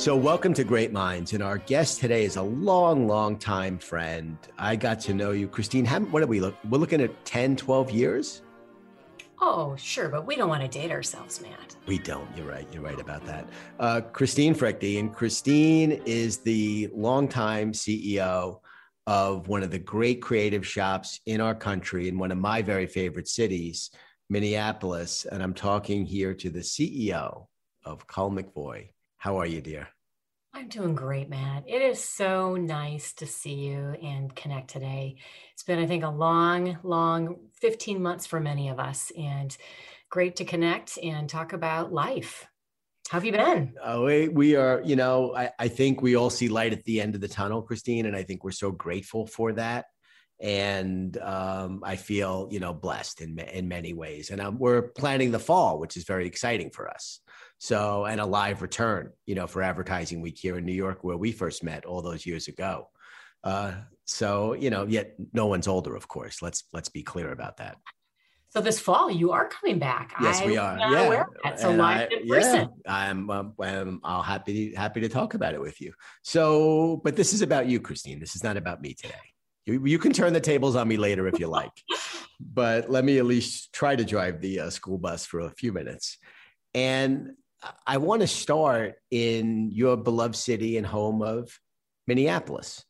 So, welcome to Great Minds. And our guest today is a long, long time friend. I got to know you, Christine. How, what are we look? We're looking at 10, 12 years? Oh, sure, but we don't want to date ourselves, Matt. We don't. You're right. You're right about that. Uh, Christine Fruechte. And Christine is the longtime CEO of one of the great creative shops in our country, in one of my very favorite cities, Minneapolis. And I'm talking here to the CEO of Colle McVoy. How are you, dear? I'm doing great, Matt. It is so nice to see you and connect today. It's been, I think, a long, long 15 months for many of us, and great to connect and talk about life. How have you been? Uh, we, we are, you know, I, I think we all see light at the end of the tunnel, Christine, and I think we're so grateful for that. And um, I feel, you know, blessed in in many ways. And um, we're planning the fall, which is very exciting for us. So, and a live return, you know, for Advertising Week here in New York, where we first met all those years ago. Uh, so, you know, yet no one's older, of course. Let's let's be clear about that. So this fall, you are coming back. Yes, I we are. Yeah, so live I, in person. Yeah, I'm, um, I'm. I'll happy happy to talk about it with you. So, but this is about you, Christine. This is not about me today. You, you can turn the tables on me later if you like, but let me at least try to drive the uh, school bus for a few minutes. And I want to start in your beloved city and home of Minneapolis.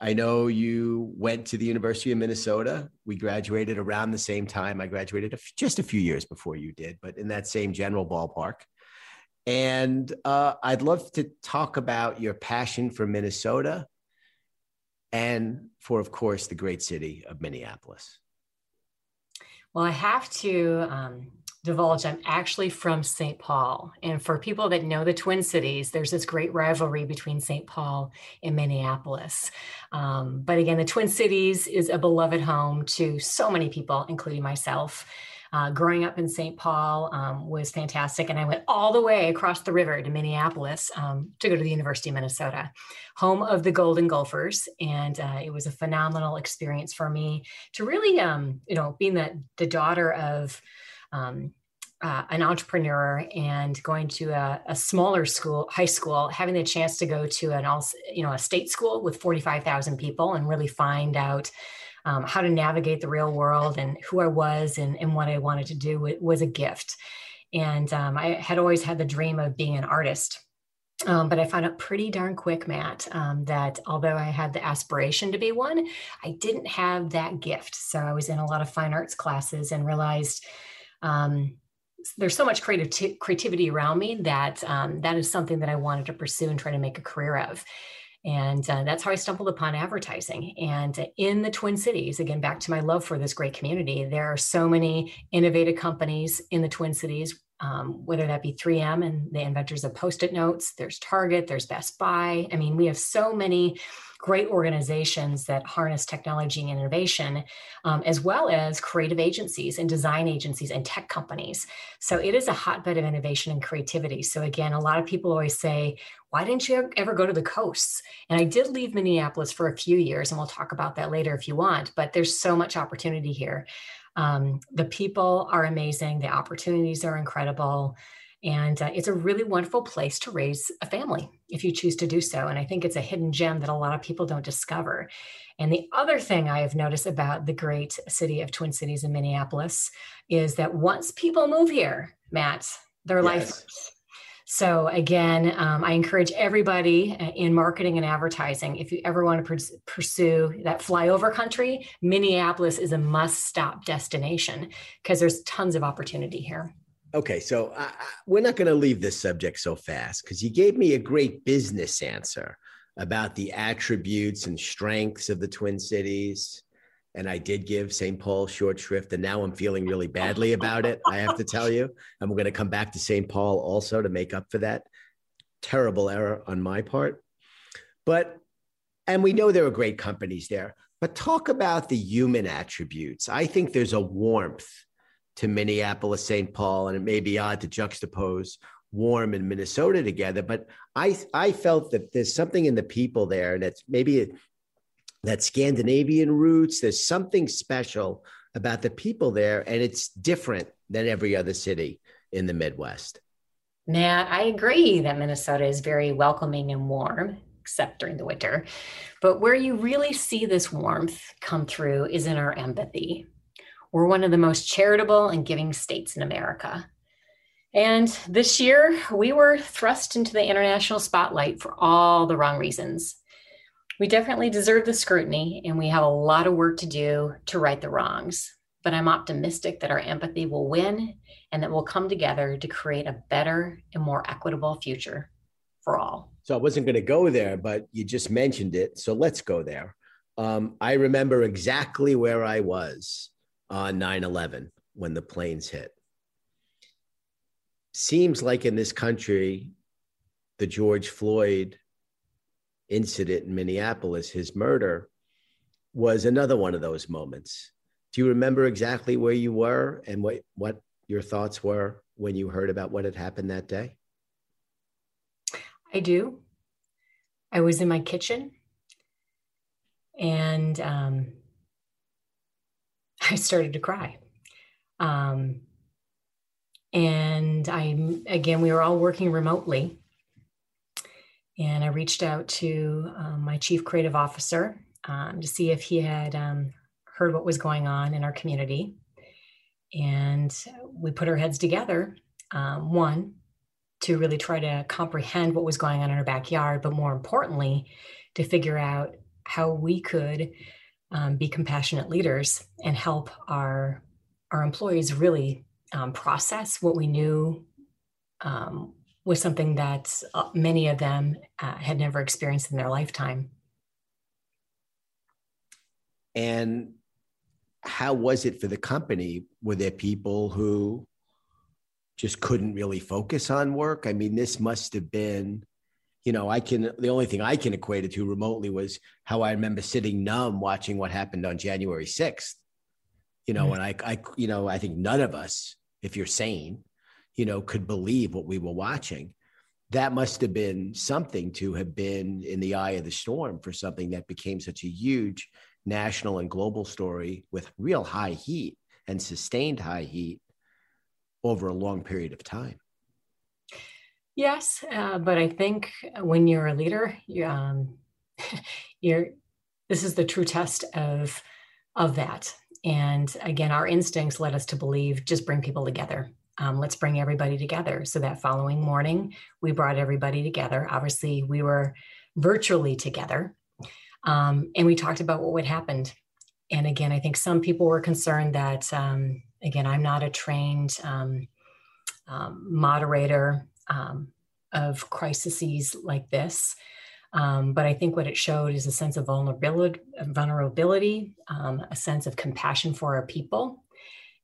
I know you went to the University of Minnesota. We graduated around the same time. I graduated just a few years before you did, but in that same general ballpark. And uh, I'd love to talk about your passion for Minnesota and for, of course, the great city of Minneapolis. Well, I have to um, divulge I'm actually from St. Paul. And for people that know the Twin Cities, there's this great rivalry between St. Paul and Minneapolis. Um, but again, the Twin Cities is a beloved home to so many people, including myself. Uh, growing up in St. Paul um, was fantastic. And I went all the way across the river to Minneapolis um, to go to the University of Minnesota, home of the Golden Gophers. And uh, it was a phenomenal experience for me to really, um, you know, being the, the daughter of um, uh, an entrepreneur and going to a, a, smaller school, high school, having the chance to go to an all, you know, a state school with 45,000 people and really find out um, how to navigate the real world and who I was and, and what I wanted to do was a gift. And um, I had always had the dream of being an artist. Um, but I found out pretty darn quick, Matt, um, that although I had the aspiration to be one, I didn't have that gift. So I was in a lot of fine arts classes and realized um, there's so much creative creativity around me that um, that is something that I wanted to pursue and try to make a career of. And uh, that's how I stumbled upon advertising. And in the Twin Cities, again, back to my love for this great community, there are so many innovative companies in the Twin Cities, um, whether that be 3M and the inventors of Post it notes, there's Target, there's Best Buy. I mean, we have so many great organizations that harness technology and innovation, um, as well as creative agencies and design agencies and tech companies. So it is a hotbed of innovation and creativity. So again, a lot of people always say, why didn't you ever go to the coasts? And I did leave Minneapolis for a few years, and we'll talk about that later if you want, but there's so much opportunity here. Um, the people are amazing, the opportunities are incredible. And uh, it's a really wonderful place to raise a family if you choose to do so. And I think it's a hidden gem that a lot of people don't discover. And the other thing I have noticed about the great city of Twin Cities in Minneapolis is that once people move here, Matt, their yes. life. So again, um, I encourage everybody uh, in marketing and advertising, if you ever want to pursue that flyover country, Minneapolis is a must-stop destination because there's tons of opportunity here. Okay, so I, I, we're not going to leave this subject so fast because you gave me a great business answer about the attributes and strengths of the Twin Cities. And I did give St. Paul short shrift, and now I'm feeling really badly about it. I have to tell you. And we're going to come back to St. Paul also to make up for that terrible error on my part. But, and we know there are great companies there, but talk about the human attributes. I think there's a warmth to Minneapolis, St. Paul, and it may be odd to juxtapose warm and Minnesota together, but I I felt that there's something in the people there and that's maybe that Scandinavian roots. There's something special about the people there, and it's different than every other city in the Midwest. Matt, I agree that Minnesota is very welcoming and warm, except during the winter. But where you really see this warmth come through is in our empathy. We're one of the most charitable and giving states in America. And this year, we were thrust into the international spotlight for all the wrong reasons. We definitely deserve the scrutiny, and we have a lot of work to do to right the wrongs. But I'm optimistic that our empathy will win and that we'll come together to create a better and more equitable future for all. So I wasn't going to go there, but you just mentioned it. So let's go there. Um, I remember exactly where I was on 9 11 when the planes hit seems like in this country, the George Floyd incident in Minneapolis, his murder, was another one of those moments. Do you remember exactly where you were and what, what your thoughts were when you heard about what had happened that day? I do. I was in my kitchen and um, I started to cry. Um, and I, again, we were all working remotely. And I reached out to um, my chief creative officer um, to see if he had um, heard what was going on in our community. And we put our heads together, um, one, to really try to comprehend what was going on in our backyard, but more importantly, to figure out how we could um, be compassionate leaders and help our our employees really um, process what we knew um, was something that uh, many of them uh, had never experienced in their lifetime. And how was it for the company? Were there people who just couldn't really focus on work? I mean, this must have been, you know, I can, the only thing I can equate it to remotely was how I remember sitting numb watching what happened on January 6th. You know, mm-hmm. and I, I, you know, I think none of us if you're sane, you know, could believe what we were watching. That must have been something to have been in the eye of the storm for something that became such a huge national and global story with real high heat and sustained high heat over a long period of time. Yes, uh, but I think when you're a leader, you, um, you're this is the true test of of that. And again, our instincts led us to believe just bring people together. Um, let's bring everybody together. So that following morning, we brought everybody together. Obviously, we were virtually together. Um, and we talked about what would happen. And again, I think some people were concerned that, um, again, I'm not a trained um, um, moderator um, of crises like this. Um, but I think what it showed is a sense of vulnerability, vulnerability um, a sense of compassion for our people.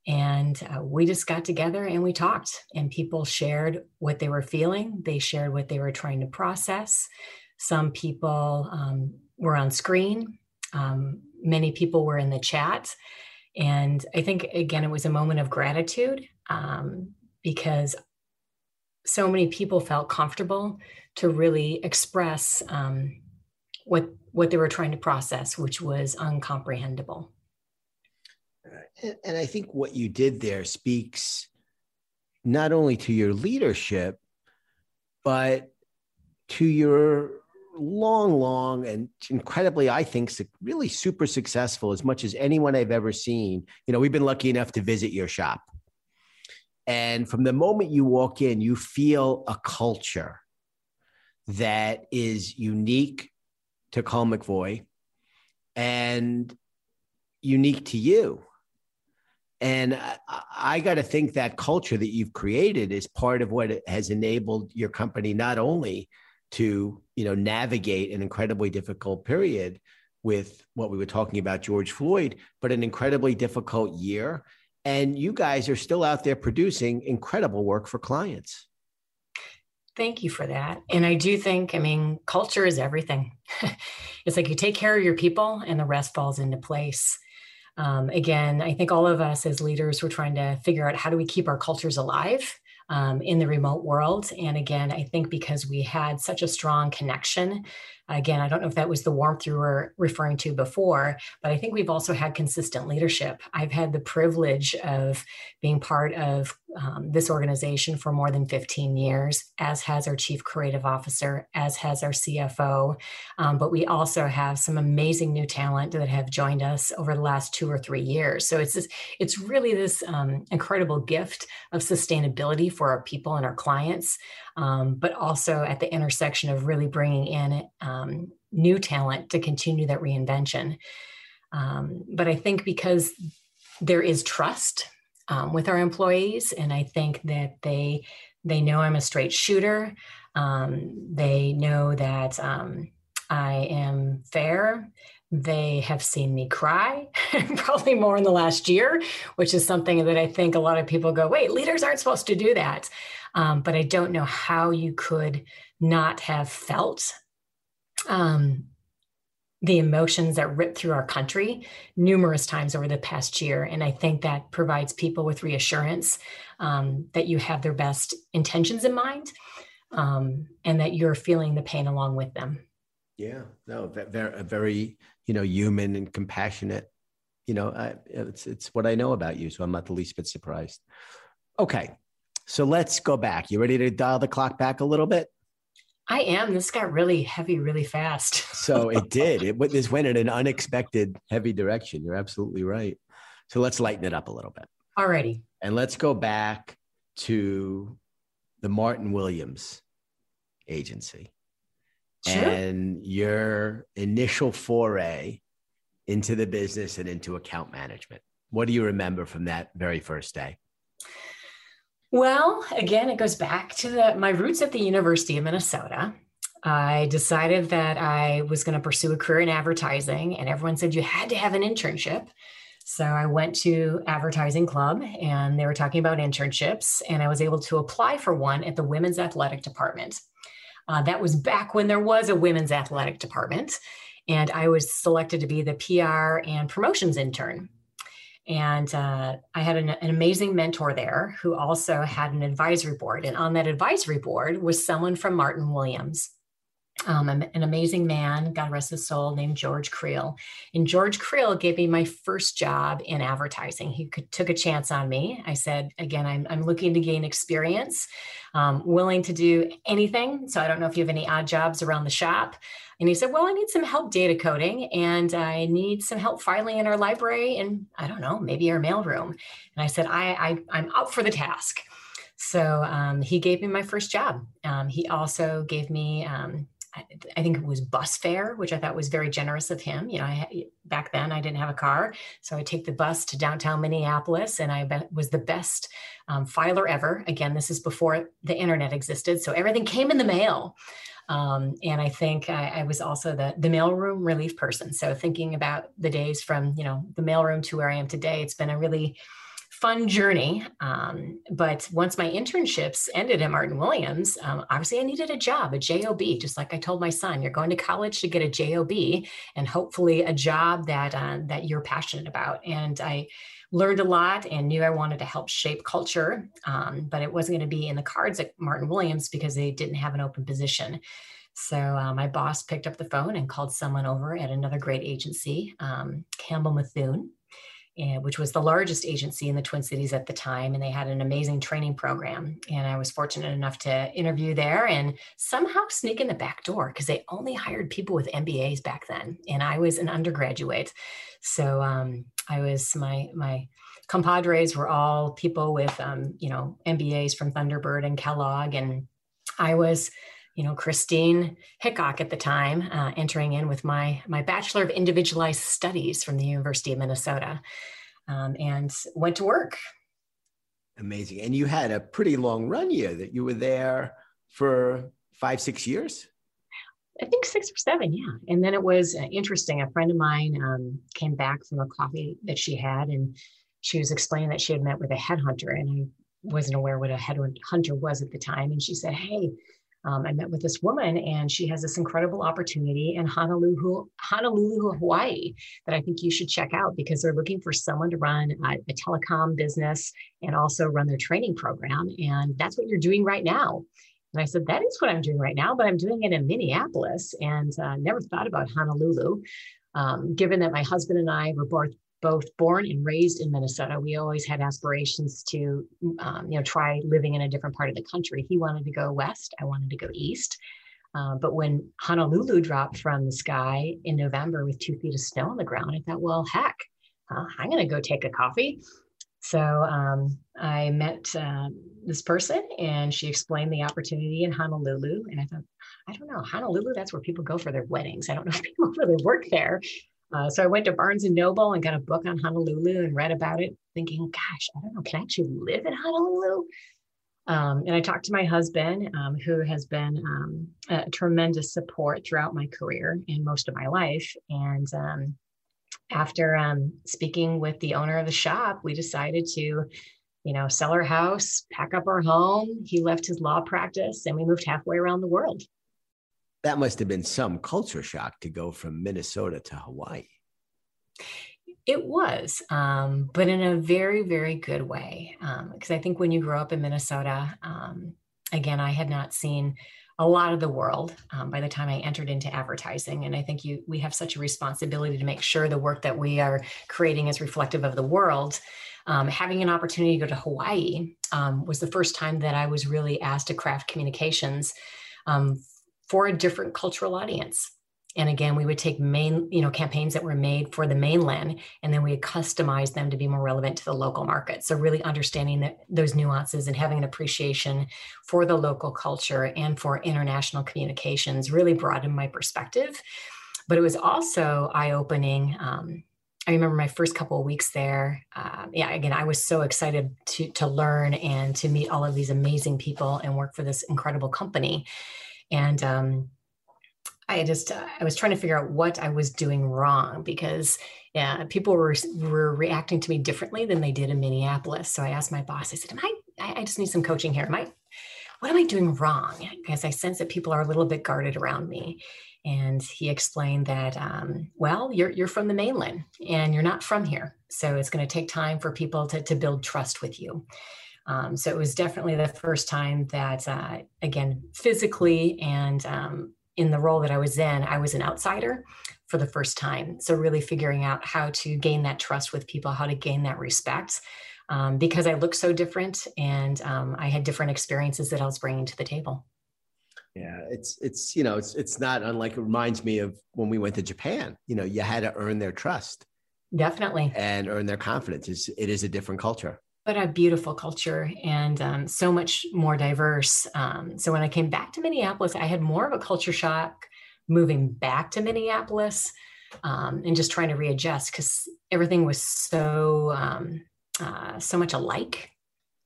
And uh, we just got together and we talked, and people shared what they were feeling. They shared what they were trying to process. Some people um, were on screen, um, many people were in the chat. And I think, again, it was a moment of gratitude um, because so many people felt comfortable to really express um, what what they were trying to process, which was uncomprehendable. And, and I think what you did there speaks not only to your leadership, but to your long, long, and incredibly, I think, really super successful as much as anyone I've ever seen. You know, we've been lucky enough to visit your shop. And from the moment you walk in, you feel a culture that is unique to Colle McVoy and unique to you. And I, I got to think that culture that you've created is part of what has enabled your company not only to you know navigate an incredibly difficult period with what we were talking about George Floyd, but an incredibly difficult year. And you guys are still out there producing incredible work for clients. Thank you for that. And I do think, I mean, culture is everything. it's like you take care of your people and the rest falls into place. Um, again, I think all of us as leaders, we're trying to figure out how do we keep our cultures alive um, in the remote world. And again, I think because we had such a strong connection Again, I don't know if that was the warmth you were referring to before, but I think we've also had consistent leadership. I've had the privilege of being part of um, this organization for more than 15 years, as has our chief creative officer, as has our CFO. Um, but we also have some amazing new talent that have joined us over the last two or three years. So it's this, it's really this um, incredible gift of sustainability for our people and our clients, um, but also at the intersection of really bringing in um, new talent to continue that reinvention. Um, but I think because there is trust um, with our employees, and I think that they they know I'm a straight shooter. Um, they know that um, I am fair. They have seen me cry, probably more in the last year, which is something that I think a lot of people go, wait, leaders aren't supposed to do that. Um, but I don't know how you could not have felt um, the emotions that rip through our country numerous times over the past year. And I think that provides people with reassurance um, that you have their best intentions in mind um, and that you're feeling the pain along with them. Yeah, no, very, very, you know, human and compassionate. You know, I, it's it's what I know about you, so I'm not the least bit surprised. Okay, so let's go back. You ready to dial the clock back a little bit? I am. This got really heavy really fast. so it did. It this went in an unexpected heavy direction. You're absolutely right. So let's lighten it up a little bit. Alrighty. And let's go back to the Martin Williams agency sure. and your initial foray into the business and into account management. What do you remember from that very first day? Well, again, it goes back to the, my roots at the University of Minnesota. I decided that I was going to pursue a career in advertising, and everyone said you had to have an internship. So I went to Advertising Club and they were talking about internships, and I was able to apply for one at the Women's Athletic Department. Uh, that was back when there was a women's athletic department, and I was selected to be the PR and promotions intern. And uh, I had an, an, amazing mentor there who also had an advisory board. And on that advisory board was someone from Martin Williams, um, an amazing man, God rest his soul, named George Creel. And George Creel gave me my first job in advertising. He could, took a chance on me. I said, again, I'm, I'm looking to gain experience, um, willing to do anything. So I don't know if you have any odd jobs around the shop. And he said, Well, I need some help data coding and I need some help filing in our library and I don't know, maybe our mailroom. And I said, I, I, am up for the task. So um, he gave me my first job. Um, he also gave me, um, I, think it was bus fare, which I thought was very generous of him. You know, I, back then I didn't have a car, so I take the bus to downtown Minneapolis, and I was the best um, filer ever. Again, this is before the internet existed, so everything came in the mail. Um, and I think I, I, was also the the mailroom relief person. So thinking about the days from you know the mailroom to where I am today, it's been a really fun journey. Um, but once my internships ended at Martin Williams, um, obviously I needed a job, a job. Just like I told my son, you're going to college to get a job, and hopefully a job that uh, that you're passionate about. And I learned a lot and knew I wanted to help shape culture, um, but it wasn't going to be in the cards at Martin Williams because they didn't have an open position. So uh, my boss picked up the phone and called someone over at another great agency, um, Campbell Mithun, and, which was the largest agency in the Twin Cities at the time. And they had an amazing training program. And I was fortunate enough to interview there and somehow sneak in the back door because they only hired people with MBAs back then. And I was an undergraduate. So um, I was, my, my, compadres were all people with um, you know mbas from thunderbird and kellogg and i was you know, Christine Hickok at the time, uh, entering in with my my Bachelor of Individualized Studies from the University of Minnesota, um, and went to work. Amazing, and you had a pretty long run year that you were there for five, six years. I think six or seven, yeah. And then it was uh, interesting. A friend of mine um, came back from a coffee that she had, and she was explaining that she had met with a headhunter, and I wasn't aware what a headhunter was at the time. And she said, "Hey, um, I met with this woman, and she has this incredible opportunity in Honolulu, Honolulu, Hawaii, that I think you should check out because they're looking for someone to run a, a telecom business and also run their training program. And that's what you're doing right now. And I said, That is what I'm doing right now, but I'm doing it in Minneapolis and uh, never thought about Honolulu. Um, given that my husband and I were both both born and raised in Minnesota. We always had aspirations to, um, you know, try living in a different part of the country. He wanted to go west. I wanted to go east. Uh, but when Honolulu dropped from the sky in November with two feet of snow on the ground, I thought, well, heck, uh, I'm going to go take a coffee. So um, I met uh, this person and she explained the opportunity in Honolulu. And I thought, I don't know, Honolulu, that's where people go for their weddings. I don't know if people really work there. Uh, so I went to Barnes and Noble and got a book on Honolulu and read about it, thinking, gosh, I don't know, can I actually live in Honolulu? Um, and I talked to my husband, um, who has been um, a tremendous support throughout my career and most of my life. And um, after um, speaking with the owner of the shop, we decided to, you know, sell our house, pack up our home. He left his law practice, and we moved halfway around the world that must have been some culture shock to go from Minnesota to Hawaii. It was, um, but in a very, very good way. Because um, I think when you grow up in Minnesota, um, again, I had not seen a lot of the world um, by the time I entered into advertising, and I think you we have such a responsibility to make sure the work that we are creating is reflective of the world. Um, having an opportunity to go to Hawaii um, was the first time that I was really asked to craft communications um, for a different cultural audience. And again, we would take main, you know, campaigns that were made for the mainland, and then we customize them to be more relevant to the local market. So really understanding that those nuances and having an appreciation for the local culture and for international communications really broadened my perspective. But it was also eye-opening. Um, I remember my first couple of weeks there. Um, yeah, again, I was so excited to to learn and to meet all of these amazing people and work for this incredible company and um, I just uh, I was trying to figure out what I was doing wrong because yeah, people were were reacting to me differently than they did in Minneapolis. So I asked my boss. I said, "Am I? I just need some coaching here. Am I? What am I doing wrong?" Because I sense that people are a little bit guarded around me. And he explained that, um, well, you're you're from the mainland and you're not from here, so it's going to take time for people to to build trust with you. Um, so it was definitely the first time that, uh, again, physically and um, in the role that I was in, I was an outsider for the first time. So really figuring out how to gain that trust with people, how to gain that respect. Um, because I looked so different and um, I had different experiences that I was bringing to the table. Yeah, it's it's you know it's it's not unlike it reminds me of when we went to Japan. You know, you had to earn their trust, definitely, and earn their confidence. It's, it is a different culture but a beautiful culture and um, so much more diverse. Um, so when I came back to Minneapolis, I had more of a culture shock moving back to Minneapolis um, and just trying to readjust because everything was so um, uh, so much alike.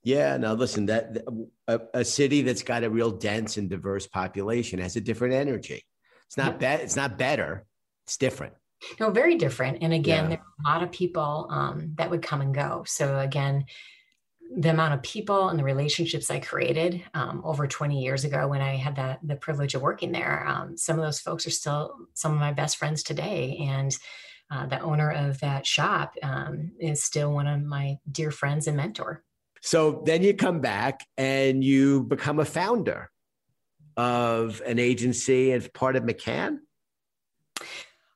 Yeah, now listen, that a, a, city that's got a real dense and diverse population has a different energy. It's not bad. It's not better. It's different. No, very different. And again, yeah. there are a lot of people um, that would come and go. So again, the amount of people and the relationships I created um, over 20 years ago when I had that the privilege of working there, um, some of those folks are still some of my best friends today. And uh, the owner of that shop um, is still one of my dear friends and mentor. So then you come back and you become a founder of an agency and part of McCann.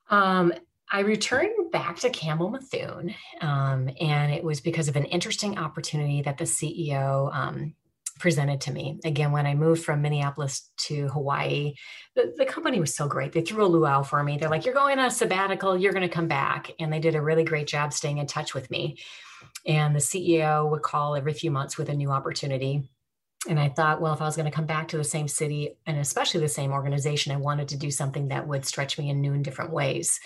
Um, I returned back to Campbell Mithun, um, and it was because of an interesting opportunity that the CEO um, presented to me. Again, when I moved from Minneapolis to Hawaii, the, the company was so great. They threw a luau for me. They're like, You're going on a sabbatical, you're going to come back. And they did a really great job staying in touch with me. And the CEO would call every few months with a new opportunity and I thought, well, if I was going to come back to the same city and especially the same organization, I wanted to do something that would stretch me in new and different ways.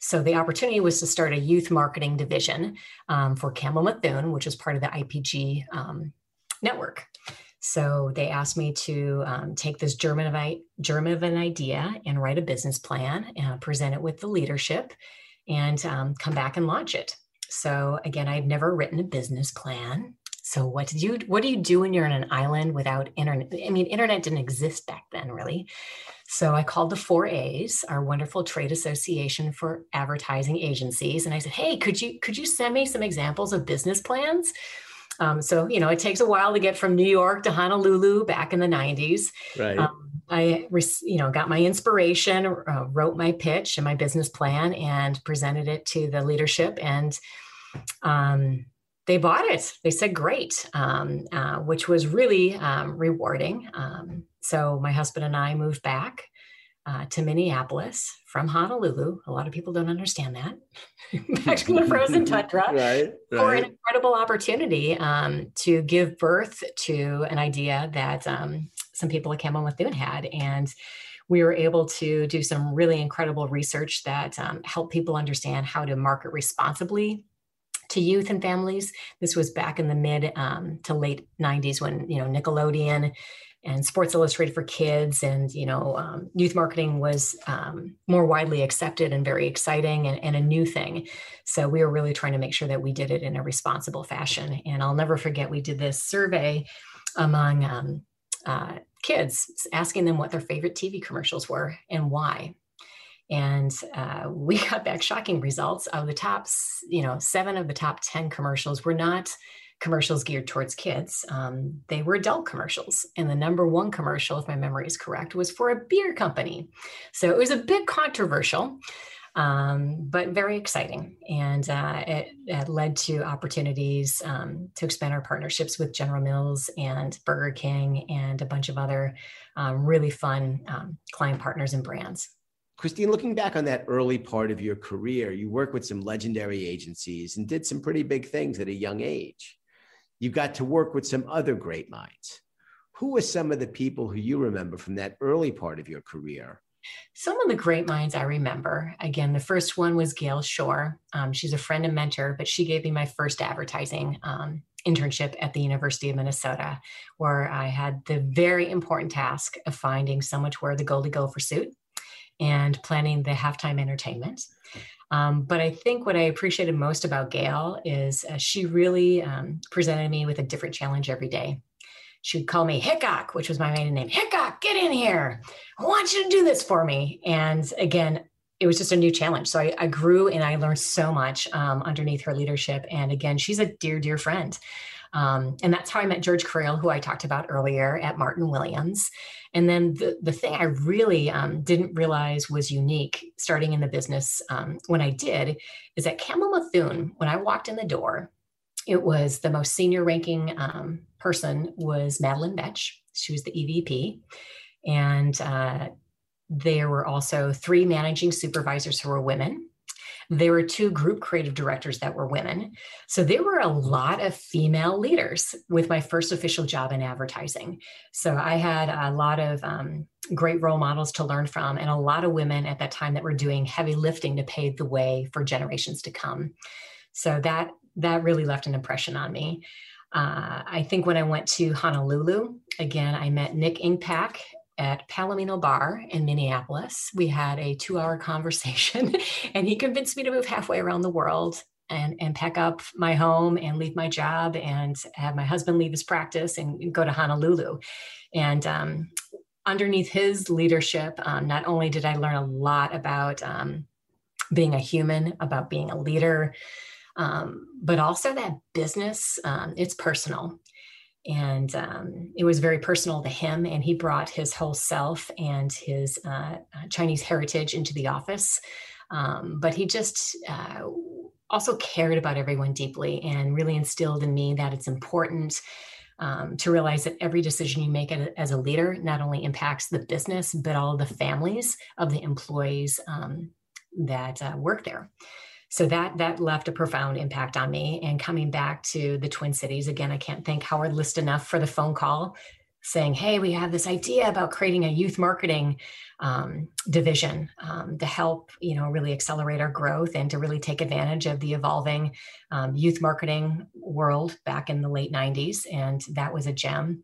So the opportunity was to start a youth marketing division um, for Campbell Mithun, which is part of the IPG um, network. So they asked me to um, take this germ of, germ of an idea and write a business plan, and uh, present it with the leadership, and um, come back and launch it. So again, I've never written a business plan. So what did you what do you do when you're on an island without internet? I mean, internet didn't exist back then, really. So I called the 4As, our wonderful trade association for advertising agencies, and I said, "Hey, could you could you send me some examples of business plans?" Um, so, you know, it takes a while to get from New York to Honolulu back in the 90s. Right. Um, I, you know, got my inspiration, uh, wrote my pitch and my business plan, and presented it to the leadership, and um, they bought it. They said great, um, uh, which was really um, rewarding. So my husband and I moved back uh, to Minneapolis from Honolulu. A lot of people don't understand that. back to the frozen tundra right, right. for an incredible opportunity um, to give birth to an idea that um, some people at Campbell Mithun had. And we were able to do some really incredible research that um, helped people understand how to market responsibly to youth and families. This was back in the mid um, to late 90s when, you know, Nickelodeon and Sports Illustrated for Kids and you know um, youth marketing was um, more widely accepted and very exciting and, and, a new thing. So we were really trying to make sure that we did it in a responsible fashion. And I'll never forget we did this survey among um, uh, kids, asking them what their favorite TV commercials were and why. And uh, we got back shocking results of the top, you know, seven of the top 10 commercials were not commercials geared towards kids. Um, they were adult commercials. And the number one commercial, if my memory is correct, was for a beer company. So it was a bit controversial. Um, but very exciting. And uh, it, it, led to opportunities um, to expand our partnerships with General Mills and Burger King and a bunch of other um, really fun um, client partners and brands. Christine, looking back on that early part of your career, you worked with some legendary agencies and did some pretty big things at a young age you got to work with some other great minds. Who were some of the people who you remember from that early part of your career? Some of the great minds I remember. Again, the first one was Gail Shore. Um, she's a friend and mentor, but she gave me my first advertising um, internship at the University of Minnesota, where I had the very important task of finding someone to wear the Goldie Gopher suit and planning the halftime entertainment. Um, but I think what I appreciated most about Gail is uh, she really um, presented me with a different challenge every day. She would call me Hickok, which was my maiden name. Hickok, get in here. I want you to do this for me. And again, it was just a new challenge. So I, I grew and I learned so much um, underneath her leadership. And again, she's a dear, dear friend. Um, and that's how I met George Creel, who I talked about earlier at Martin Williams. And then the, the thing I really um, didn't realize was unique starting in the business um, when I did is that Campbell Mithun, when I walked in the door, it was the most senior ranking um, person was Madeline Betch. She was the EVP. And uh, there were also three managing supervisors who were women there were two group creative directors that were women. So there were a lot of female leaders with my first official job in advertising. So I had a lot of um, great role models to learn from, and a lot of women at that time that were doing heavy lifting to pave the way for generations to come. So that that really left an impression on me. Uh, I think when I went to Honolulu, again, I met Nick Ingpack at Palomino Bar in Minneapolis. We had a two hour conversation, and he convinced me to move halfway around the world and, and pack up my home and leave my job and have my husband leave his practice and go to Honolulu. And um, underneath his leadership, um, not only did I learn a lot about um, being a human, about being a leader, um, but also that business, um, it's personal and um, it was very personal to him and he brought his whole self and his uh, chinese heritage into the office. Um, but he just uh, also cared about everyone deeply and really instilled in me that it's important um, to realize that every decision you make as a leader not only impacts the business but all the families of the employees um, that uh, work there so that that left a profound impact on me. And coming back to the twin cities again i can't thank howard Liszt enough for the phone call saying hey we have this idea about creating a youth marketing um, division um, to help you know really accelerate our growth and to really take advantage of the evolving um, youth marketing world back in the late 90s and that was a gem.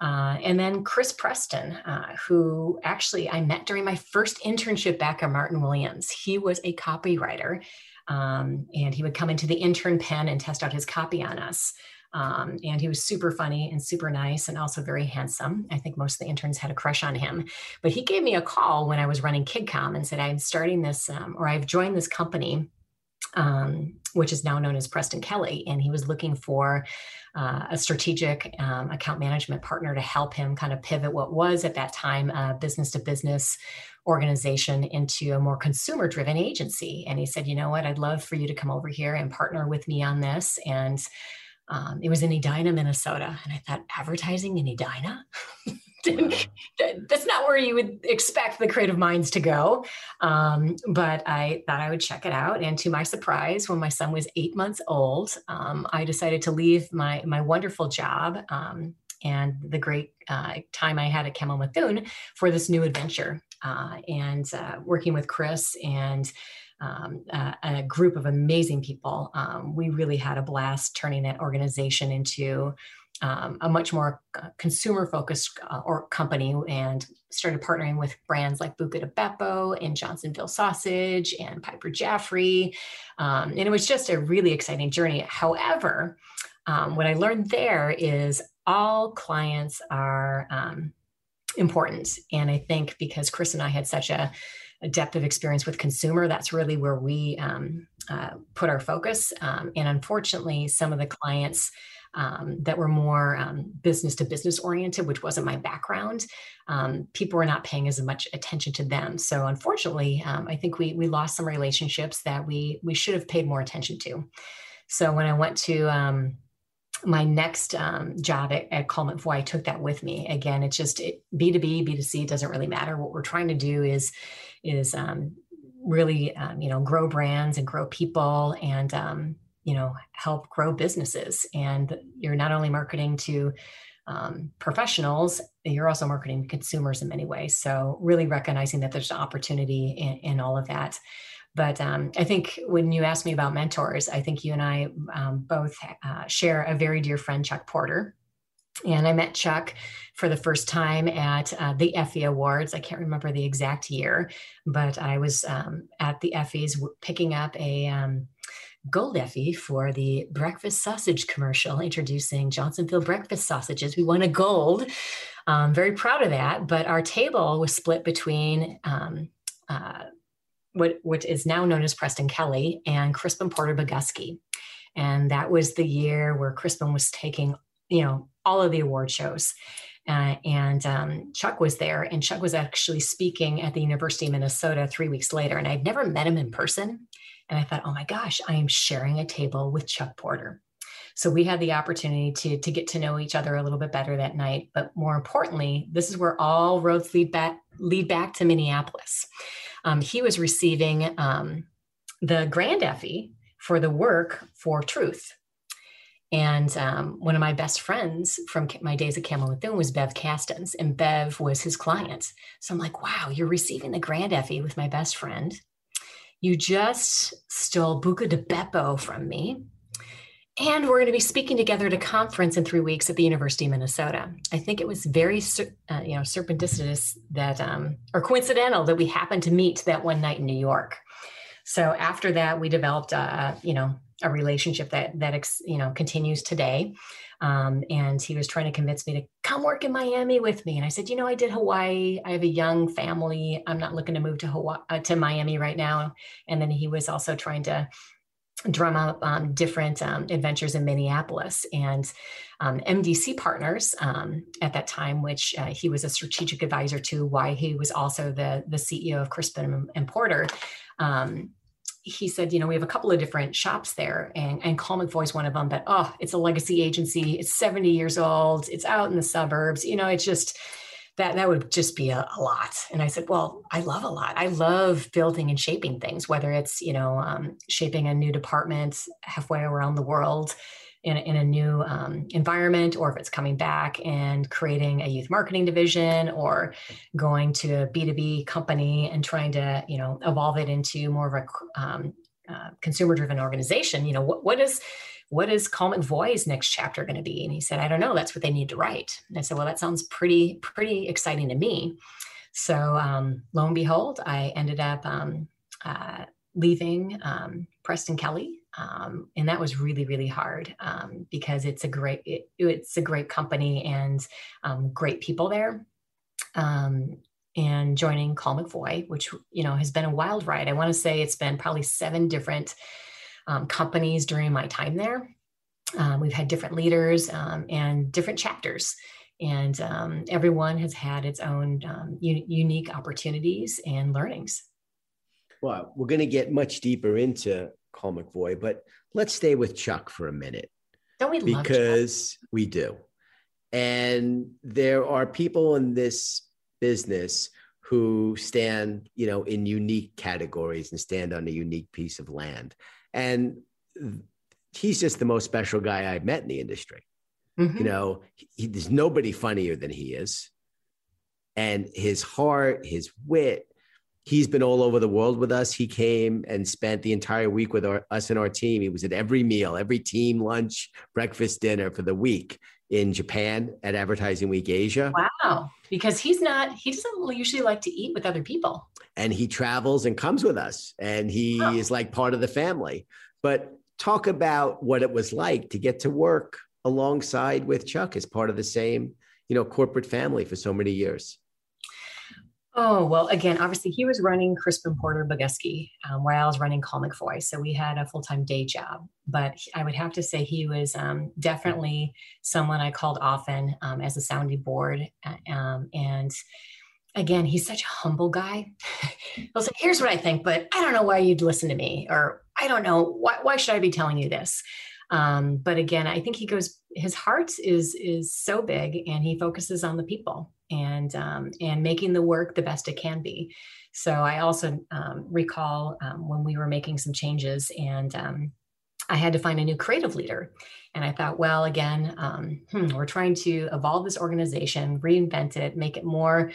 Uh, and then Chris Preston, uh, who actually I met during my first internship back at Martin Williams. He was a copywriter um, and he would come into the intern pen and test out his copy on us. Um, and he was super funny and super nice and also very handsome. I think most of the interns had a crush on him. But he gave me a call when I was running KidCom and said, I'm starting this, um, or I've joined this company um, which is now known as Preston Kelly. And he was looking for uh, a strategic um, account management partner to help him kind of pivot what was at that time a business to business organization into a more consumer driven agency. And he said, you know what, I'd love for you to come over here and partner with me on this. And um, it was in Edina, Minnesota. And I thought, advertising in Edina? that's not where you would expect the creative minds to go. Um, but I thought I would check it out. And to my surprise, when my son was eight months old, um, I decided to leave my, my wonderful job um, and the great uh, time I had at Campbell Mithun for this new adventure. Uh, and uh, working with Chris and um, uh, a group of amazing people, um, we really had a blast turning that organization into um, a much more uh, consumer focused uh, or company and started partnering with brands like Buca Beppo and Johnsonville Sausage and Piper Jaffray. Um, and it was just a really exciting journey. However, um, what I learned there is all clients are um, important. And I think because Chris and I had such a, a depth of experience with consumer, that's really where we um, uh, put our focus. Um, and unfortunately, some of the clients um, that were more um, business to business oriented, which wasn't my background, um, people were not paying as much attention to them. So unfortunately, um, I think we we lost some relationships that we we should have paid more attention to. So when I went to um, my next um, job at, at Colle McVoy, I took that with me. Again, it's just it, B2B, B2C doesn't really matter. What we're trying to do is is um, really um, you know grow brands and grow people and um, you know help grow businesses. And you're not only marketing to um, professionals you're also marketing to consumers in many ways. So really recognizing that there's an opportunity in, in all of that. But um, i think when you ask me about mentors i think you and i um, both uh, share a very dear friend chuck porter. And I met Chuck for the first time at uh, the Effie Awards. I can't remember the exact year, but I was um, at the Effies picking up a um, Gold Effie for the breakfast sausage commercial introducing Johnsonville breakfast sausages. We won a gold. Um, very proud of that. But our table was split between um, uh, what, what is now known as Preston Kelly and Crispin Porter Bogusky. And that was the year where Crispin was taking, you know, all of the award shows. Uh, and um, Chuck was there, and Chuck was actually speaking at the University of Minnesota three weeks later. And I'd never met him in person. And I thought, oh my gosh, I am sharing a table with Chuck Porter. So we had the opportunity to, to get to know each other a little bit better that night. But more importantly, this is where all roads lead back, lead back to Minneapolis. Um, he was receiving um, the Grand Effie for the work for truth. And um, one of my best friends from my days at Campbell Mithun was Bev Castens, and Bev was his client. So I'm like, wow, you're receiving the Grand Effie with my best friend. You just stole Buca di Beppo from me. And we're going to be speaking together at a conference in three weeks at the University of Minnesota. I think it was very, uh, you know, serpentitious that, um, or coincidental that we happened to meet that one night in New York. So after that, we developed, a, you know, a relationship that that you know continues today. Um, and he was trying to convince me to come work in Miami with me. And I said, you know, I did Hawaii. I have a young family. I'm not looking to move to Hawaii uh, to Miami right now. And then he was also trying to drum up um, different um, adventures in Minneapolis and um, MDC Partners um, at that time, which uh, he was a strategic advisor to. Why he was also the the CEO of Crispin and Porter. Um, he said, you know, we have a couple of different shops there, and and McVoy is one of them. But oh, it's a legacy agency. It's 70 years old. It's out in the suburbs. You know, it's just that that would just be a, a lot. And I said, well, I love a lot. I love building and shaping things, whether it's you know um, shaping a new department halfway around the world in in a new um, environment or if it's coming back and creating a youth marketing division or going to a b2b company and trying to you know evolve it into more of a um, uh, consumer driven organization you know what, what is what is Colle McVoy's next chapter going to be? And he said, I don't know. That's what they need to write. And I said, well, that sounds pretty, pretty exciting to me. So um, lo and behold, I ended up um, uh, leaving um, Preston Kelly um, and that was really really hard um, because it's a great it, it's a great company and um, great people there um, and joining Colle McVoy which you know has been a wild ride I want to say it's been probably seven different um, companies during my time there. Um, we've had different leaders um, and different chapters, and um, everyone has had its own um, u- unique opportunities and learnings. Well, we're going to get much deeper into Colle McVoy, but let's stay with Chuck for a minute. Don't we love Because we do. And there are people in this business who stand, you know, in unique categories and stand on a unique piece of land. And he's just the most special guy I've met in the industry. Mm-hmm. You know, he, there's nobody funnier than he is. And his heart, his wit, he's been all over the world with us. He came and spent the entire week with our, us and our team. He was at every meal, every team lunch, breakfast, dinner for the week in Japan at Advertising Week Asia. Wow. Because he's not, he doesn't usually like to eat with other people. And he travels and comes with us and he oh. is like part of the family. But talk about what it was like to get to work alongside with Chuck as part of the same, you know, corporate family for so many years. Oh, well, again, obviously he was running Crispin Porter Bogusky um, while I was running Colle McVoy. So we had a full time day job. But I would have to say he was um, definitely someone I called often um, as a sounding board. Um, and again, he's such a humble guy. He'll say, Here's what I think, but I don't know why you'd listen to me. Or I don't know, why, why should I be telling you this? Um, but again, I think he goes, his heart is is so big and he focuses on the people and um, and making the work the best it can be. So I also um, recall um, when we were making some changes and um, I had to find a new creative leader. And I thought, well, again, um, hmm, we're trying to evolve this organization, reinvent it, make it more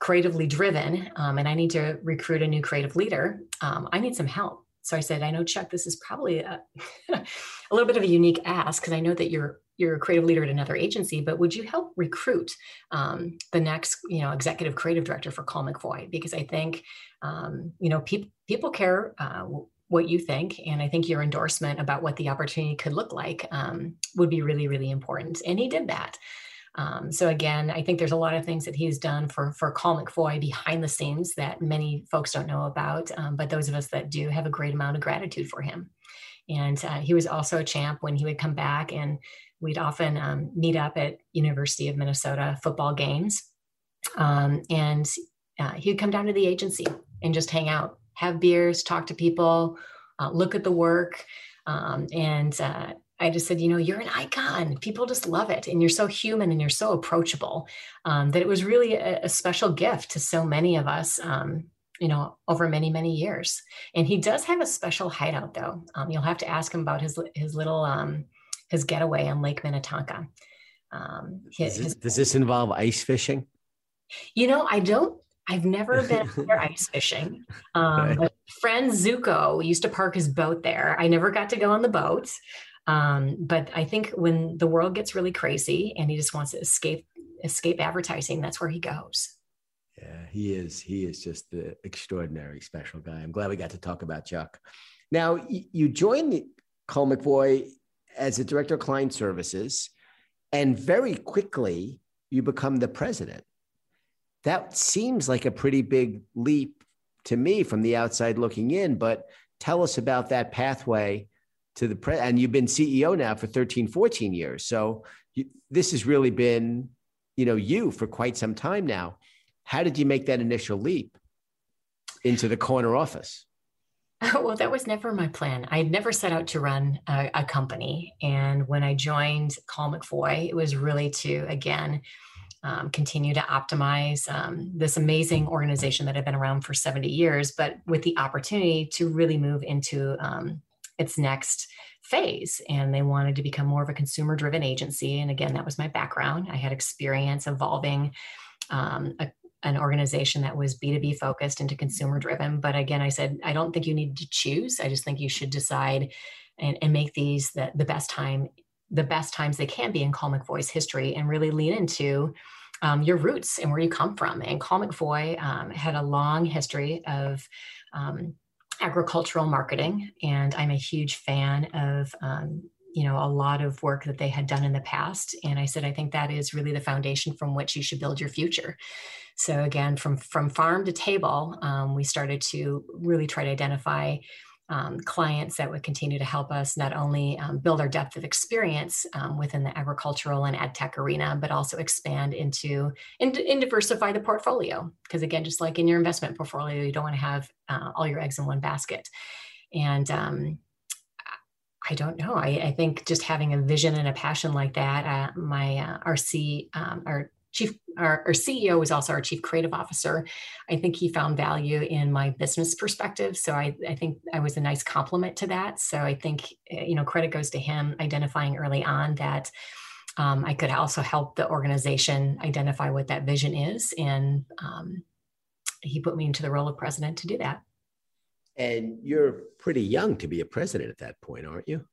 creatively driven. Um, and I need to recruit a new creative leader. I need some help. So I said, I know, Chuck, this is probably a, a little bit of a unique ask because I know that you're you're a creative leader at another agency, but would you help recruit um, the next, you know, executive creative director for Colle McVoy? Because I think, um, you know, people people care uh, what you think, and I think your endorsement about what the opportunity could look like um, would be really, really important. And he did that. Um, so again, I think there's a lot of things that he's done for for Colle McVoy behind the scenes that many folks don't know about, um, but those of us that do have a great amount of gratitude for him. And uh, he was also a champ when he would come back and we'd often um, meet up at University of Minnesota football games. Um, and uh, he'd come down to the agency and just hang out, have beers, talk to people, uh, look at the work. Um, and uh, I just said, you know, you're an icon. People just love it. And you're so human and you're so approachable um, that it was really a, a, special gift to so many of us, um, you know, over many, many years. And he does have a special hideout, though. Um, you'll have to ask him about his, his little um, his getaway on Lake Minnetonka. Um, his, does, this, does, this, involve ice fishing? You know, I don't. I've never been there ice fishing. Um, but friend Zuko used to park his boat there. I never got to go on the boat. Um, but I think when the world gets really crazy and he just wants to escape escape advertising, that's where he goes. Yeah, he is. He is just the extraordinary special guy. I'm glad we got to talk about Chuck. Now, you joined Colle McVoy as a director of client services, and very quickly you become the president. That seems like a pretty big leap to me from the outside looking in, but tell us about that pathway to the pre and you've been CEO now for 13, 14 years. So you, this has really been, you know, you for quite some time now. How did you make that initial leap into the corner office? Well, that was never my plan. I had never set out to run a, a company. And when I joined Colle McVoy, it was really to, again, um, continue to optimize um, this amazing organization that had been around for 70 years, but with the opportunity to really move into um, its next phase. And they wanted to become more of a consumer driven agency. And again, that was my background. I had experience evolving um, a an organization that was B2B focused into consumer driven. But again, I said, I don't think you need to choose. I just think you should decide and, and make these the, the best time, the best times they can be in Colle McVoy's history and really lean into um, your roots and where you come from. And Colle McVoy um, had a long history of um, agricultural marketing, and I'm a huge fan of um, you know a lot of work that they had done in the past and i said i think that is really the foundation from which you should build your future so again from from farm to table um, we started to really try to identify um, clients that would continue to help us not only um, build our depth of experience um, within the agricultural and ag tech arena, but also expand into and, and diversify the portfolio. Because again, just like in your investment portfolio, you don't want to have uh, all your eggs in one basket. And um, I don't know. I, I, think just having a vision and a passion like that, uh, my uh, our C, um, our chief our, our, ceo was also our chief creative officer. I think he found value in my business perspective so I, I think i was a nice complement to that. So i think eh, you know credit goes to him identifying early on that um, i could also help the organization identify what that vision is and um, he put me into the role of president to do that and you're pretty young to be a president at that point aren't you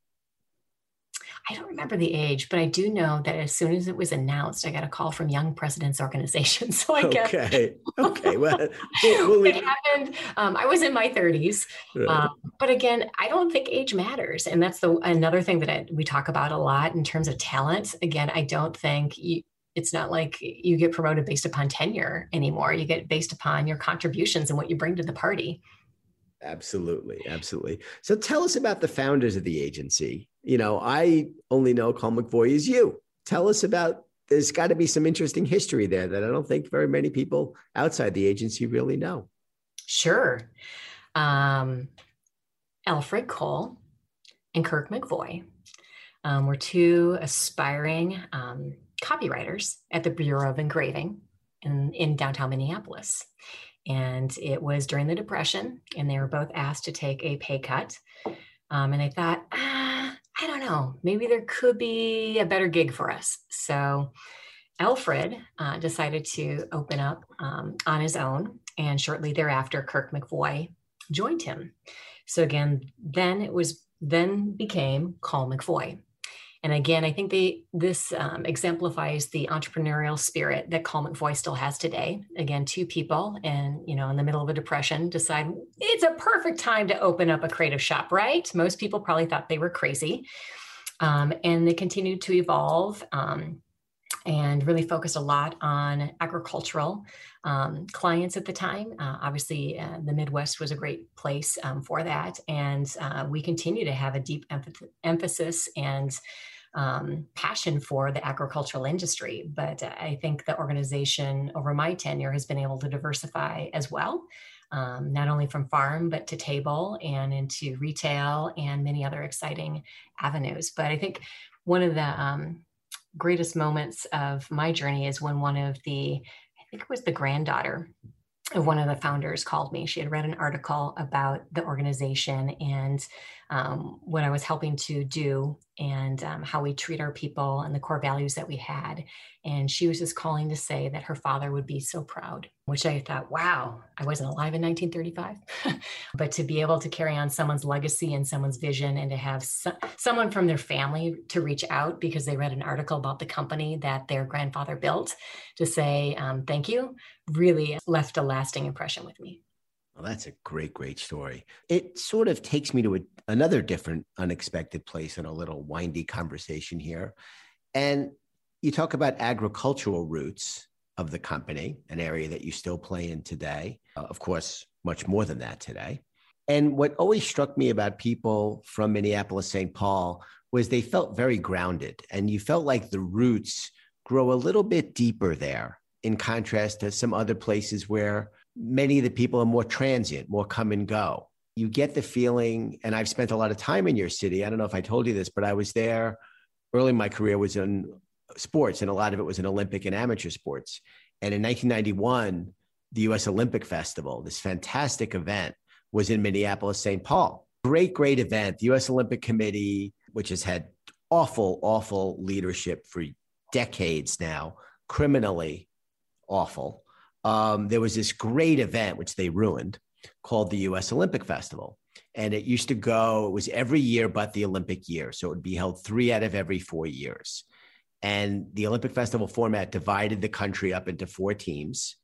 I don't remember the age, but I do know that as soon as it was announced, I got a call from Young Presidents Organization. So I guess okay, okay. Well, it happened. Um, I was in my 30s, right. um, but again, I don't think age matters, and that's the another thing that I, we talk about a lot in terms of talent. Again, I don't think you, it's not like you get promoted based upon tenure anymore. You get based upon your contributions and what you bring to the party. Absolutely, absolutely. So tell us about the founders of the agency. You know, I only know Colle McVoy is you. Tell us about there's got to be some interesting history there that I don't think very many people outside the agency really know. Sure. Um, Alfred Colle and Kirk McVoy um, were two aspiring um, copywriters at the Bureau of Engraving in, in downtown Minneapolis and it was during the depression and they were both asked to take a pay cut. Um, and i thought ah, i don't know. Maybe there could be a better gig for us. So alfred uh, decided to open up um, on his own and shortly thereafter kirk mcvoy joined him. So again then it was then became Colle McVoy and again, I think they this um, exemplifies the entrepreneurial spirit that Colle McVoy still has today. Again, two people, and you know, in the middle of a depression, decide it's a perfect time to open up a creative shop. Right? Most people probably thought they were crazy, um, and they continued to evolve. Um, and really focused a lot on agricultural um, clients at the time. Uh, obviously, uh, the Midwest was a great place um, for that. And uh, we continue to have a deep emphasis and um, passion for the agricultural industry. But I think the organization over my tenure has been able to diversify as well. Um, not only from farm but to table and into retail and many other exciting avenues. But I think one of the um, greatest moments of my journey is when one of the I think it was the granddaughter of one of the founders called me. She had read an article about the organization and um, what I was helping to do and um, how we treat our people and the core values that we had. And she was just calling to say that her father would be so proud, which I thought, wow, I wasn't alive in 1935. but to be able to carry on someone's legacy and someone's vision and to have so- someone from their family to reach out because they read an article about the company that their grandfather built to say um, thank you really left a lasting impression with me. Well, that's a great, great story. It sort of takes me to a, another different, unexpected place in a little windy conversation here. And you talk about agricultural roots of the company, an area that you still play in today. Uh, of course, much more than that today. And what always struck me about people from Minneapolis, St. Paul, was they felt very grounded. And you felt like the roots grow a little bit deeper there in contrast to some other places where many of the people are more transient, more come and go. You get the feeling, and I've spent a lot of time in your city. I don't know if I told you this, but I was there early in my career was in sports, and a lot of it was in Olympic and amateur sports. And in 1991, the US Olympic Festival, this fantastic event, was in Minneapolis, St. Paul. Great, great event. The US Olympic Committee, which has had awful, awful leadership for decades now, criminally awful um, there was this great event which they ruined called the U.S. Olympic Festival, and it used to go. It was every year but the Olympic year, so it would be held three out of every four years. And the Olympic Festival format divided the country up into four teams.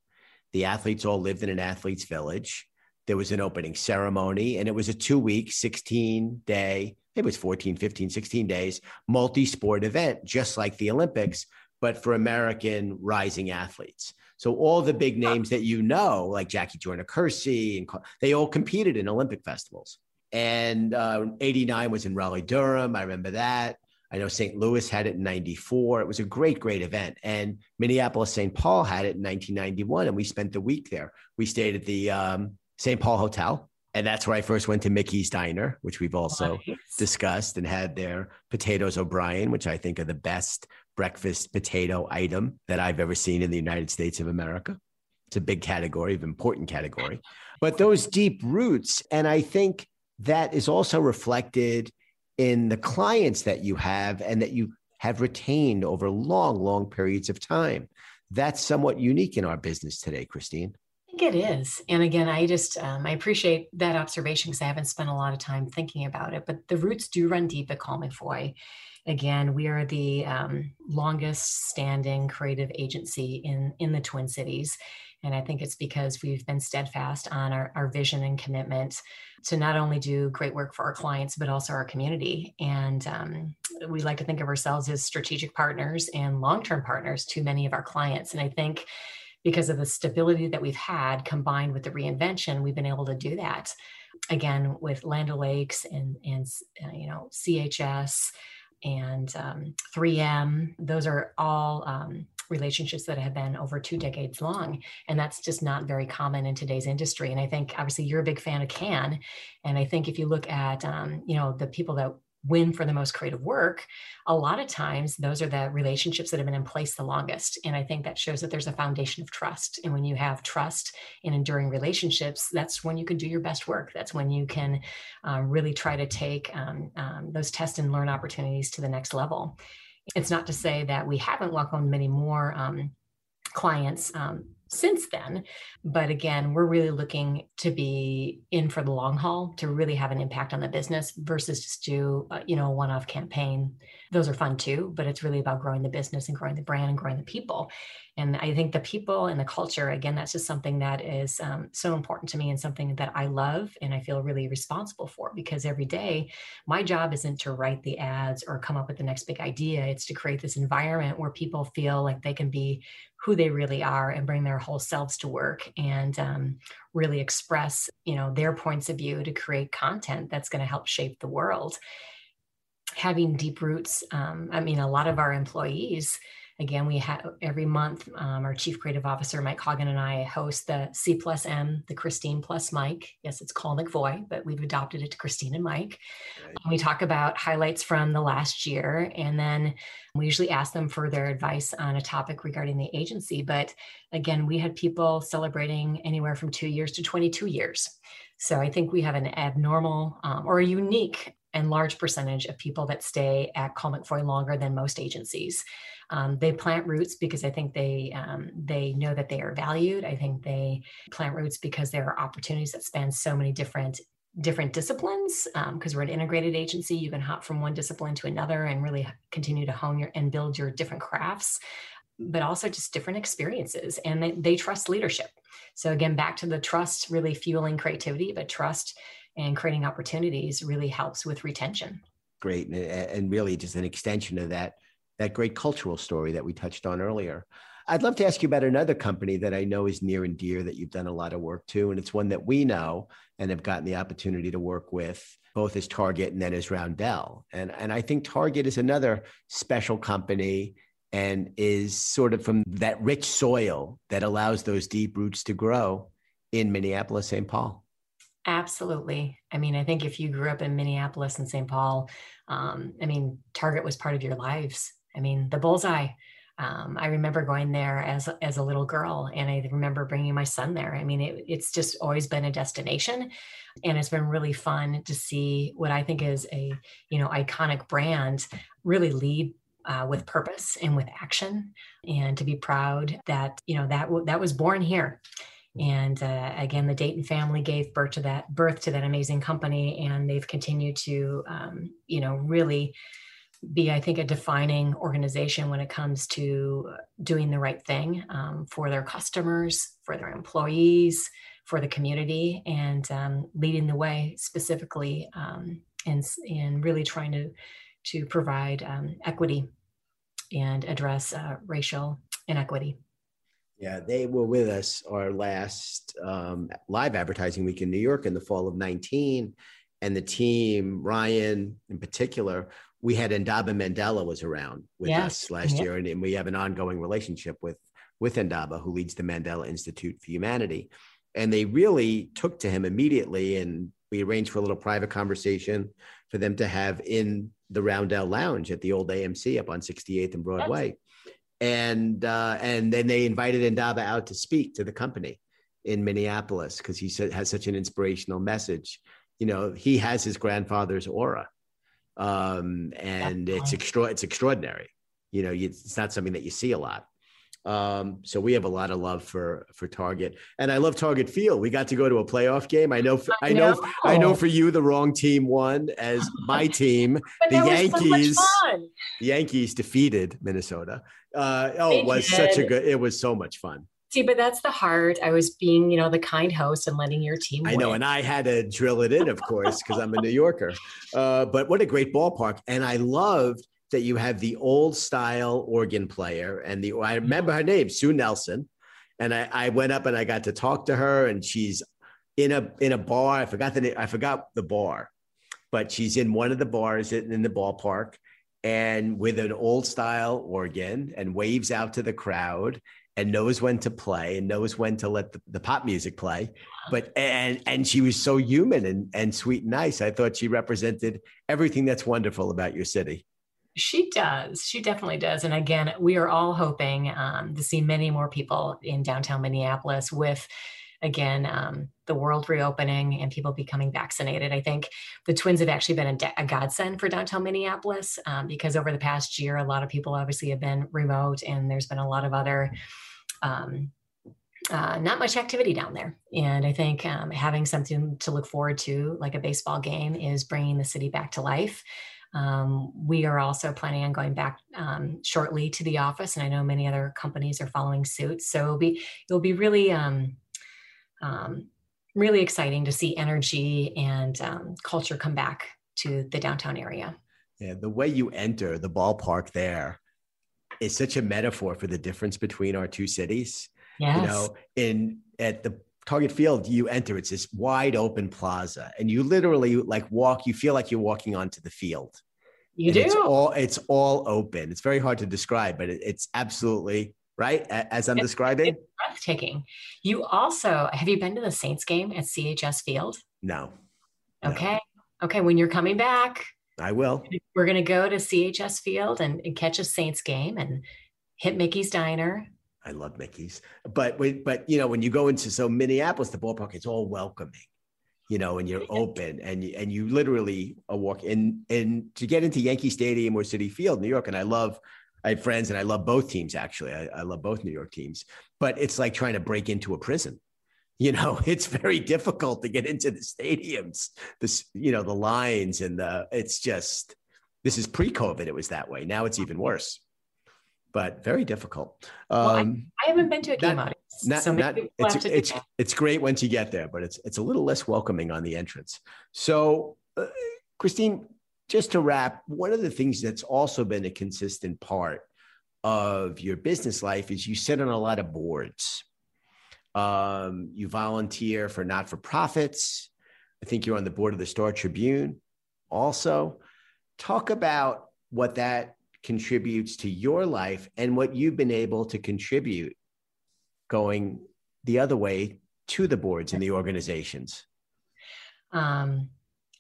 The athletes all lived in an athletes' village. There was an opening ceremony, and it was a two week, 16 day, it was 14, 15, 16 days, multi sport event, just like the Olympics, but for American rising athletes. So all the big names that you know, like Jackie Joyner Kersee, and they all competed in Olympic festivals. And uh, 89 was in Raleigh, Durham. I remember that. I know St. Louis had it in 94. It was a great, great event. And Minneapolis St. Paul had it in 1991. And we spent the week there. We stayed at the um, St. Paul Hotel. And that's where I first went to Mickey's Diner, which we've also nice. discussed and had their potatoes O'Brien, which I think are the best breakfast potato item that I've ever seen in the United States of America. It's a big category, an important category. But those deep roots, and I think that is also reflected in the clients that you have and that you have retained over long, long periods of time. That's somewhat unique in our business today, Christine. I think it is. And again, I just, um, I appreciate that observation because I haven't spent a lot of time thinking about it, but the roots do run deep at Colle McVoy. Again, we are the um, longest standing creative agency in, in the Twin Cities. And I think it's because we've been steadfast on our, our vision and commitment to not only do great work for our clients, but also our community. And um, we like to think of ourselves as strategic partners and long term partners to many of our clients. And I think because of the stability that we've had combined with the reinvention, we've been able to do that. Again, with Land O'Lakes and, and uh, you know, CHS and um, 3M, those are all um, relationships that have been over two decades long. And that's just not very common in today's industry. And I think obviously you're a big fan of Cannes. And I think if you look at, um, you know, the people that win for the most creative work, a lot of times those are the relationships that have been in place the longest. And I think that shows that there's a foundation of trust. And when you have trust in enduring relationships, that's when you can do your best work. That's when you can um, really try to take um, um, those test and learn opportunities to the next level. It's not to say that we haven't welcomed many more um, clients um, since then. But again, we're really looking to be in for the long haul to really have an impact on the business versus just do, uh, you know, a one off campaign. Those are fun too, but it's really about growing the business and growing the brand and growing the people. And I think the people and the culture, again, that's just something that is um, so important to me and something that I love and I feel really responsible for because every day my job isn't to write the ads or come up with the next big idea. It's to create this environment where people feel like they can be who they really are and bring their whole selves to work and um, really express you know their points of view to create content that's going to help shape the world. Having deep roots um, i mean a lot of our employees Again, we have every month, um, our chief creative officer, Mike Hagen, and I host the C plus M, the Christine plus Mike. Yes, it's Colle McVoy, but we've adopted it to Christine and Mike. Right. We talk about highlights from the last year, and then we usually ask them for their advice on a topic regarding the agency. But again, we had people celebrating anywhere from two years to 22 years. So I think we have an abnormal um, or a unique and large percentage of people that stay at Colle McVoy longer than most agencies. Um, they plant roots because I think they um, they know that they are valued. I think they plant roots because there are opportunities that span so many different different disciplines because um, we're an integrated agency you can hop from one discipline to another and really continue to hone your and build your different crafts but also just different experiences and they, they trust leadership so again back to the trust really fueling creativity but trust and creating opportunities really helps with retention great and really just an extension of that that great cultural story that we touched on earlier. I'd love to ask you about another company that I know is near and dear that you've done a lot of work to, and it's one that we know and have gotten the opportunity to work with both as Target and then as Roundel. And, and I think Target is another special company and is sort of from that rich soil that allows those deep roots to grow in Minneapolis, St. Paul. Absolutely. I mean, I think if you grew up in Minneapolis and St. Paul, um, I mean, Target was part of your lives. I mean, the bullseye. Um, I remember going there as as a little girl, and I remember bringing my son there. I mean, it, it's just always been a destination, and it's been really fun to see what I think is a you know iconic brand really lead uh, with purpose and with action, and to be proud that you know that w- that was born here. And uh, again, the Dayton family gave birth to that birth to that amazing company, and they've continued to um, you know really be, I think, a defining organization when it comes to doing the right thing um, for their customers, for their employees, for the community, and um, leading the way specifically um, and, and really trying to, to provide um, equity and address uh, racial inequity. Yeah, they were with us our last um, live advertising week in New York in the fall of 19 and the team, Ryan in particular, we had Ndaba Mandela was around with yes. us last year, and, and, we have an ongoing relationship with with Ndaba, who leads the Mandela Institute for Humanity. And they really took to him immediately, and we arranged for a little private conversation for them to have in the Roundel Lounge at the old AMC up on 68th and Broadway. And uh, and then they invited Ndaba out to speak to the company in Minneapolis because he has such an inspirational message you know, he has his grandfather's aura. Um, and it's extra, it's extraordinary. You know, it's not something that you see a lot. Um, so we have a lot of love for for Target, and I love Target Field. We got to go to a playoff game. I know, I, I know, know, I know. For you, the wrong team won. As my team, the Yankees, so the Yankees defeated Minnesota. Uh, oh, they it was did. such a good. It was so much fun. See, but that's the heart. I was being, you know, the kind host and letting your team. I win. know, and I had to drill it in, of course, because I'm a New Yorker. Uh, but what a great ballpark! And I loved that you have the old style organ player, and the I remember her name, Sue Nelson, and I, I went up and I got to talk to her, and she's in a in a bar. I forgot the I forgot the bar, but she's in one of the bars in, in the ballpark, and with an old style organ, and waves out to the crowd and knows when to play and knows when to let the, the, pop music play. But and and she was so human and and sweet and nice. I thought she represented everything that's wonderful about your city she does she definitely does and again we are all hoping um, to see many more people in downtown minneapolis with again um, the world reopening and people becoming vaccinated i think the twins have actually been a, a godsend for downtown minneapolis um, because over the past year a lot of people obviously have been remote and there's been a lot of other um, uh, not much activity down there. And I think um, having something to look forward to, like a baseball game, is bringing the city back to life. Um, we are also planning on going back um, shortly to the office, and I know many other companies are following suit. So it'll be it'll be really um, um, really exciting to see energy and um, culture come back to the downtown area. Yeah, the way you enter the ballpark there is such a metaphor for the difference between our two cities. Yes. You know, in at the Target Field, you enter, it's this wide open plaza, and you literally like walk, you feel like you're walking onto the field. You and do. It's all it's all open. It's very hard to describe, but it, it's absolutely right as I'm it's, describing. It's breathtaking. You also have you been to the Saints game at CHS Field? No. Okay. No. Okay. When you're coming back, I will. We're going to go to CHS Field and, and, catch a Saints game and hit Mickey's Diner. I love Mickey's, but but you know when you go into so Minneapolis, the ballpark it's all welcoming, you know, and you're open and you, and you literally walk and and to get into Yankee Stadium or Citi Field, New York, and I love. I have friends and I love both teams actually. I, I love both New York teams, but it's like trying to break into a prison you know it's very difficult to get into the stadiums this you know the lines and the it's just this is pre-covid it was that way now it's even worse but very difficult well, um, I, I, haven't been to a game not, not, so not, it's, it's, it's great once you get there but it's it's a little less welcoming on the entrance so uh, christine just to wrap one of the things that's also been a consistent part of your business life is you sit on a lot of boards um, you volunteer for not for profits. I think you're on the board of the Star Tribune also. Talk about what that contributes to your life and what you've been able to contribute going the other way to the boards and the organizations. Um,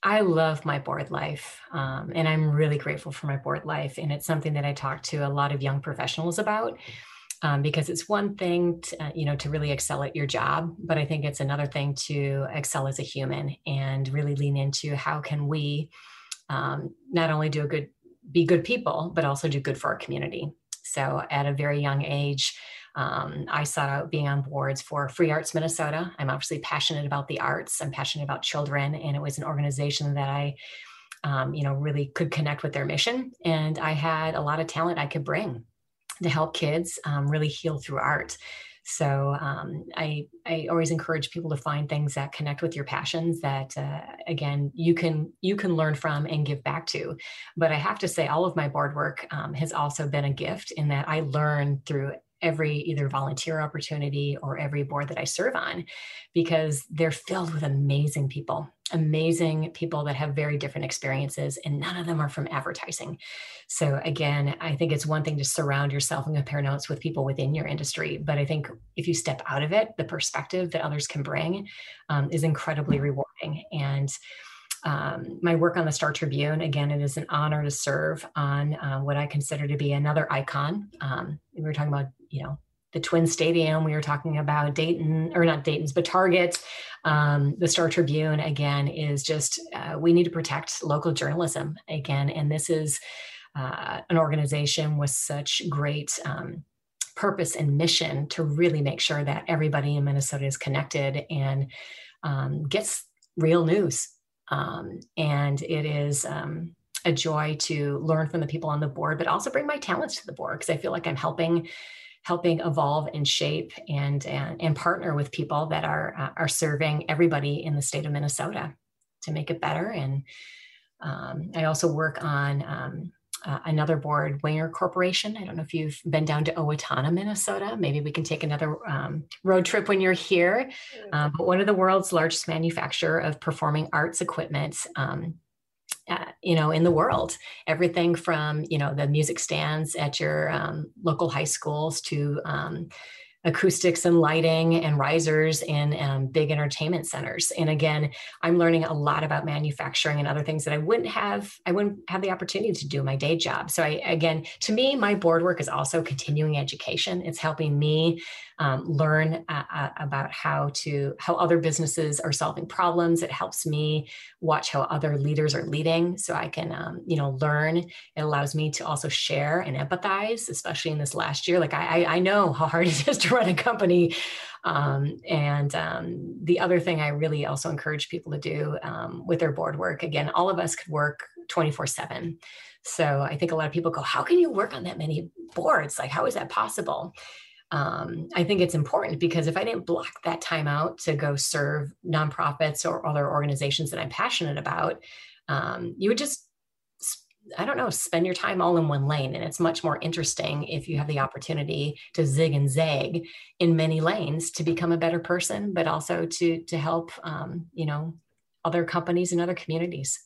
I love my board life, um, and I'm really grateful for my board life. And it's something that I talk to a lot of young professionals about um, because it's one thing to, uh, you know to really excel at your job but i think it's another thing to excel as a human and really lean into how can we um, not only do a good be good people but also do good for our community so at a very young age um, I sought out being on boards for Free Arts Minnesota. I'm obviously passionate about the arts. I'm passionate about children, and it was an organization that I, um, you know, really could connect with their mission. And I had a lot of talent I could bring to help kids um, really heal through art. So um, I I always encourage people to find things that connect with your passions that uh, again you can you can learn from and give back to. But I have to say, all of my board work um, has also been a gift in that I learn through every either volunteer opportunity or every board that I serve on because they're filled with amazing people. Amazing people that have very different experiences, and none of them are from advertising. So, again, I think it's one thing to surround yourself and compare notes with people within your industry. But I think if you step out of it, the perspective that others can bring um, is incredibly rewarding. And um, my work on the Star Tribune, again, it is an honor to serve on uh, what I consider to be another icon. Um, we were talking about, you know, the Twin Stadium. We were talking about Dayton, or not Dayton's, but Target. Um, the Star Tribune, again, is just, uh, we need to protect local journalism again. And this is uh, an organization with such great um, purpose and mission to really make sure that everybody in Minnesota is connected and um, gets real news um, and it is um, a joy to learn from the people on the board, but also bring my talents to the board because I feel like I'm helping helping evolve and shape and and, and partner with people that are uh, are serving everybody in the state of Minnesota to make it better. And um, I also work on um, uh, another board, Wenger Corporation. I don't know if you've been down to Owatonna, Minnesota. Maybe we can take another um, road trip when you're here. Um, but one of the world's largest manufacturer of performing arts equipment. Uh, you know, in the world, everything from you know the music stands at your um, local high schools to um, acoustics and lighting and risers in um, big entertainment centers. And again i'm learning a lot about manufacturing and other things that i wouldn't have i wouldn't have the opportunity to do my day job. So i again to me my board work is also continuing education. It's helping me um, learn uh, uh, about how to how other businesses are solving problems. It helps me watch how other leaders are leading so i can um, you know learn. It allows me to also share and empathize especially in this last year. Like i i know how hard it is to run a company. Um, and um, the other thing i really also encourage people to do um, with their board work again all of us could work 24 7 so i think a lot of people go how can you work on that many boards? Like how is that possible um, I think it's important because if I didn't block that time out to go serve nonprofits or other organizations that I'm passionate about, um, you would just, I don't know, spend your time all in one lane. And it's much more interesting if you have the opportunity to zig and zag in many lanes to become a better person, but also to to help, um, you know, other companies and other communities.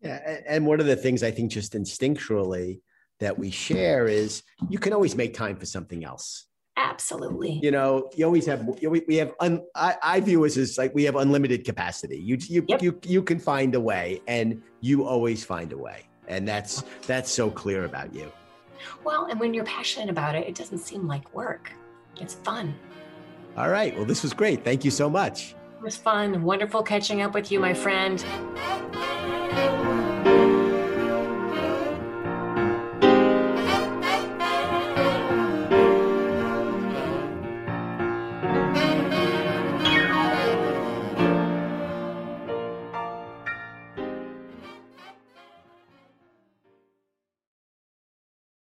Yeah, and one of the things I think just instinctually that we share is you can always make time for something else Absolutely. You know, you always have we have un, I, I view us as like we have unlimited capacity. You you yep. you you can find a way, and you always find a way, and that's that's so clear about you. Well, and when you're passionate about it, it doesn't seem like work. It's fun. All right. Well, this was great. Thank you so much. It was fun. Wonderful catching up with you, my friend.